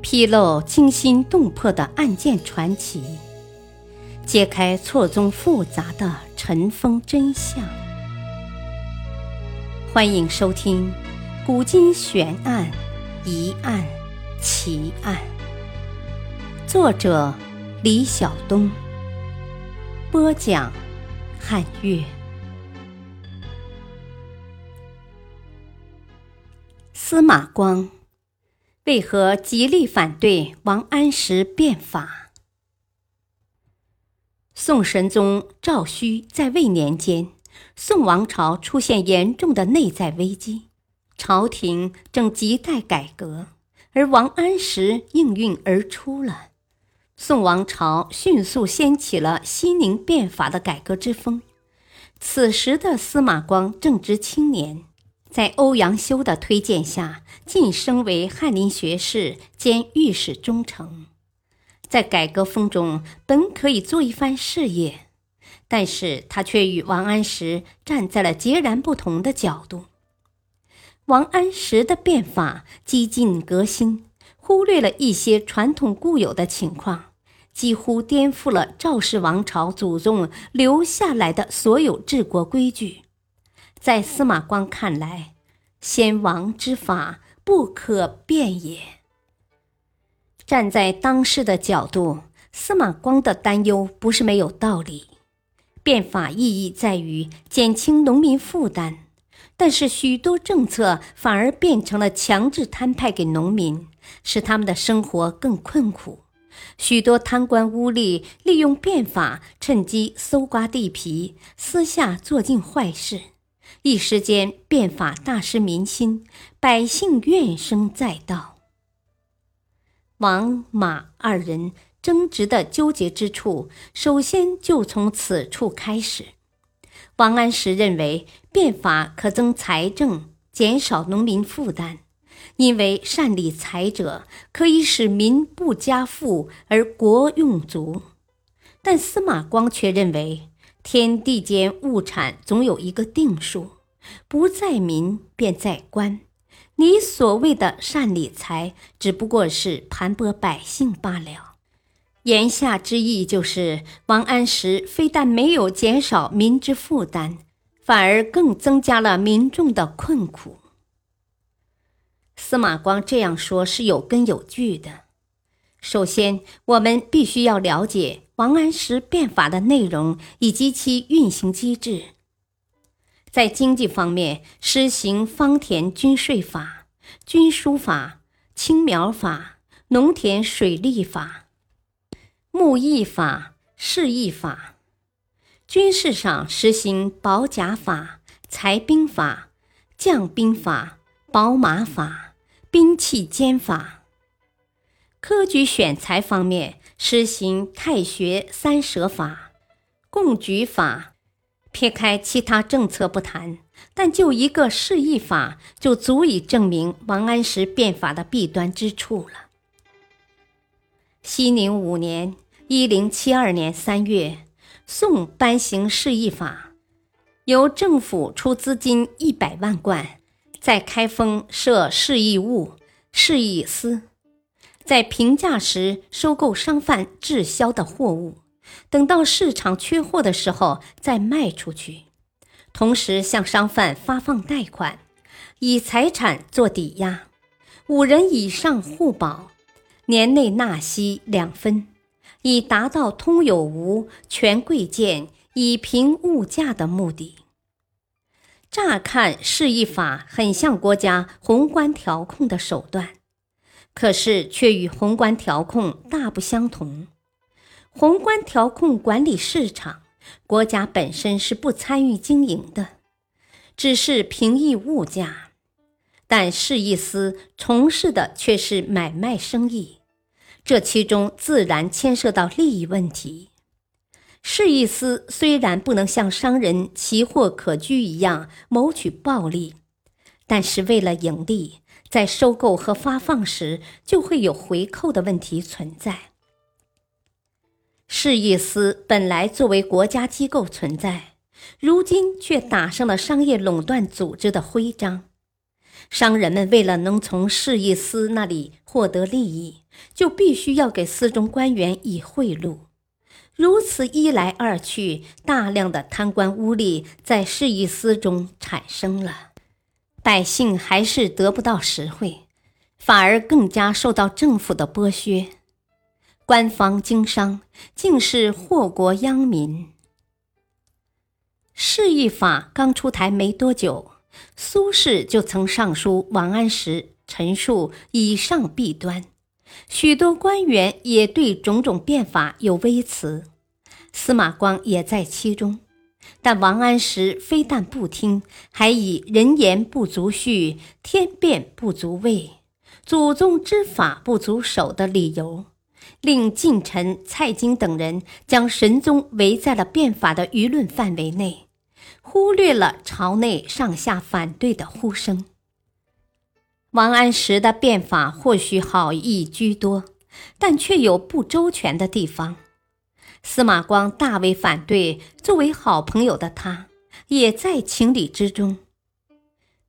披露惊心动魄的案件传奇，揭开错综复杂的尘封真相。欢迎收听《古今悬案、疑案、奇案》，作者李晓东，播讲汉月。司马光。为何极力反对王安石变法？宋神宗赵顼在位年间，宋王朝出现严重的内在危机，朝廷正亟待改革，而王安石应运而出了，宋王朝迅速掀起了西宁变法的改革之风。此时的司马光正值青年。在欧阳修的推荐下，晋升为翰林学士兼御史中丞，在改革风中本可以做一番事业，但是他却与王安石站在了截然不同的角度。王安石的变法激进革新，忽略了一些传统固有的情况，几乎颠覆了赵氏王朝祖宗留下来的所有治国规矩。在司马光看来，先王之法不可变也。站在当时的角度，司马光的担忧不是没有道理。变法意义在于减轻农民负担，但是许多政策反而变成了强制摊派给农民，使他们的生活更困苦。许多贪官污吏利用变法，趁机搜刮地皮，私下做尽坏事。一时间，变法大失民心，百姓怨声载道。王马二人争执的纠结之处，首先就从此处开始。王安石认为变法可增财政，减少农民负担，因为善理财者可以使民不加富而国用足。但司马光却认为。天地间物产总有一个定数，不在民便在官。你所谓的善理财，只不过是盘剥百姓罢了。言下之意就是，王安石非但没有减少民之负担，反而更增加了民众的困苦。司马光这样说是有根有据的。首先，我们必须要了解。王安石变法的内容以及其运行机制，在经济方面施行方田均税法、均书法、青苗法、农田水利法、牧役法、市役法；军事上实行保甲法、裁兵法、将兵法、保马法、兵器监法；科举选才方面。施行太学三舍法、贡举法，撇开其他政策不谈，但就一个释义法，就足以证明王安石变法的弊端之处了。熙宁五年（一零七二年）三月，宋颁行释义法，由政府出资金一百万贯，在开封设释义务、释义司。在平价时收购商贩滞销的货物，等到市场缺货的时候再卖出去，同时向商贩发放贷款，以财产做抵押，五人以上互保，年内纳息两分，以达到通有无、权贵贱、以平物价的目的。乍看是一法很像国家宏观调控的手段。可是却与宏观调控大不相同。宏观调控管理市场，国家本身是不参与经营的，只是平抑物价；但市易司从事的却是买卖生意，这其中自然牵涉到利益问题。市易司虽然不能像商人奇货可居一样谋取暴利，但是为了盈利。在收购和发放时，就会有回扣的问题存在。市易司本来作为国家机构存在，如今却打上了商业垄断组织的徽章。商人们为了能从市议司那里获得利益，就必须要给司中官员以贿赂。如此一来二去，大量的贪官污吏在市议司中产生了，百姓还是得不到实惠，反而更加受到政府的剥削。官方经商竟是祸国殃民。市议法刚出台没多久，苏轼就曾上书王安石，陈述以上弊端。许多官员也对种种变法有微词，司马光也在其中。但王安石非但不听，还以“人言不足恤，天变不足畏，祖宗之法不足守”的理由，令近臣蔡京等人将神宗围在了变法的舆论范围内，忽略了朝内上下反对的呼声。王安石的变法或许好意居多，但却有不周全的地方。司马光大为反对，作为好朋友的他，也在情理之中。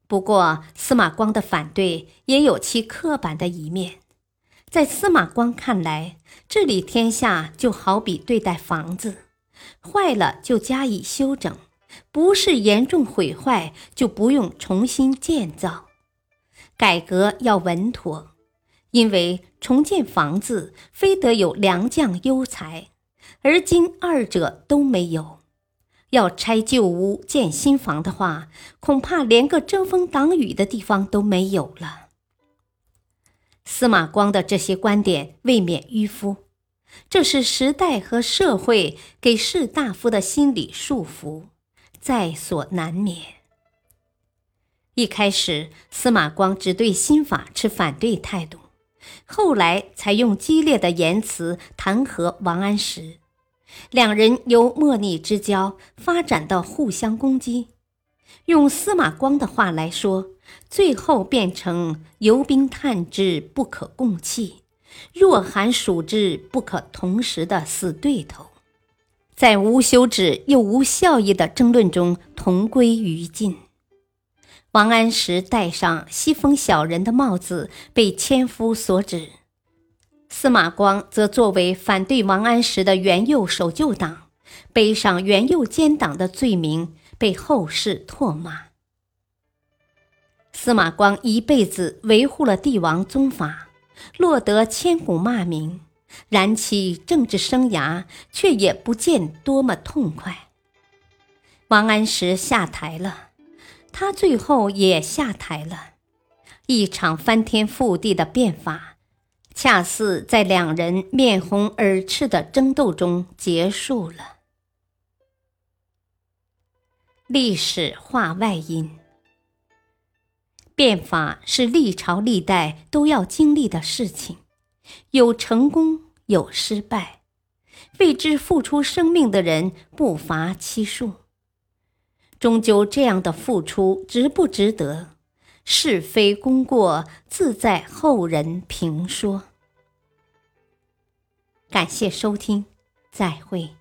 不过，司马光的反对也有其刻板的一面。在司马光看来，治理天下就好比对待房子，坏了就加以修整，不是严重毁坏就不用重新建造。改革要稳妥，因为重建房子非得有良将优才，而今二者都没有。要拆旧屋建新房的话，恐怕连个遮风挡雨的地方都没有了。司马光的这些观点未免迂腐，这是时代和社会给士大夫的心理束缚，在所难免。一开始，司马光只对新法持反对态度，后来才用激烈的言辞弹劾王安石，两人由莫逆之交发展到互相攻击。用司马光的话来说，最后变成“游兵探之，不可共弃；若寒暑之，不可同时”的死对头，在无休止又无效益的争论中同归于尽。王安石戴上西风小人的帽子，被千夫所指；司马光则作为反对王安石的元佑守旧党，背上元佑奸党的罪名，被后世唾骂。司马光一辈子维护了帝王宗法，落得千古骂名，燃起政治生涯，却也不见多么痛快。王安石下台了。他最后也下台了，一场翻天覆地的变法，恰似在两人面红耳赤的争斗中结束了。历史话外音：变法是历朝历代都要经历的事情，有成功，有失败，为之付出生命的人不乏其数。终究，这样的付出值不值得？是非功过，自在后人评说。感谢收听，再会。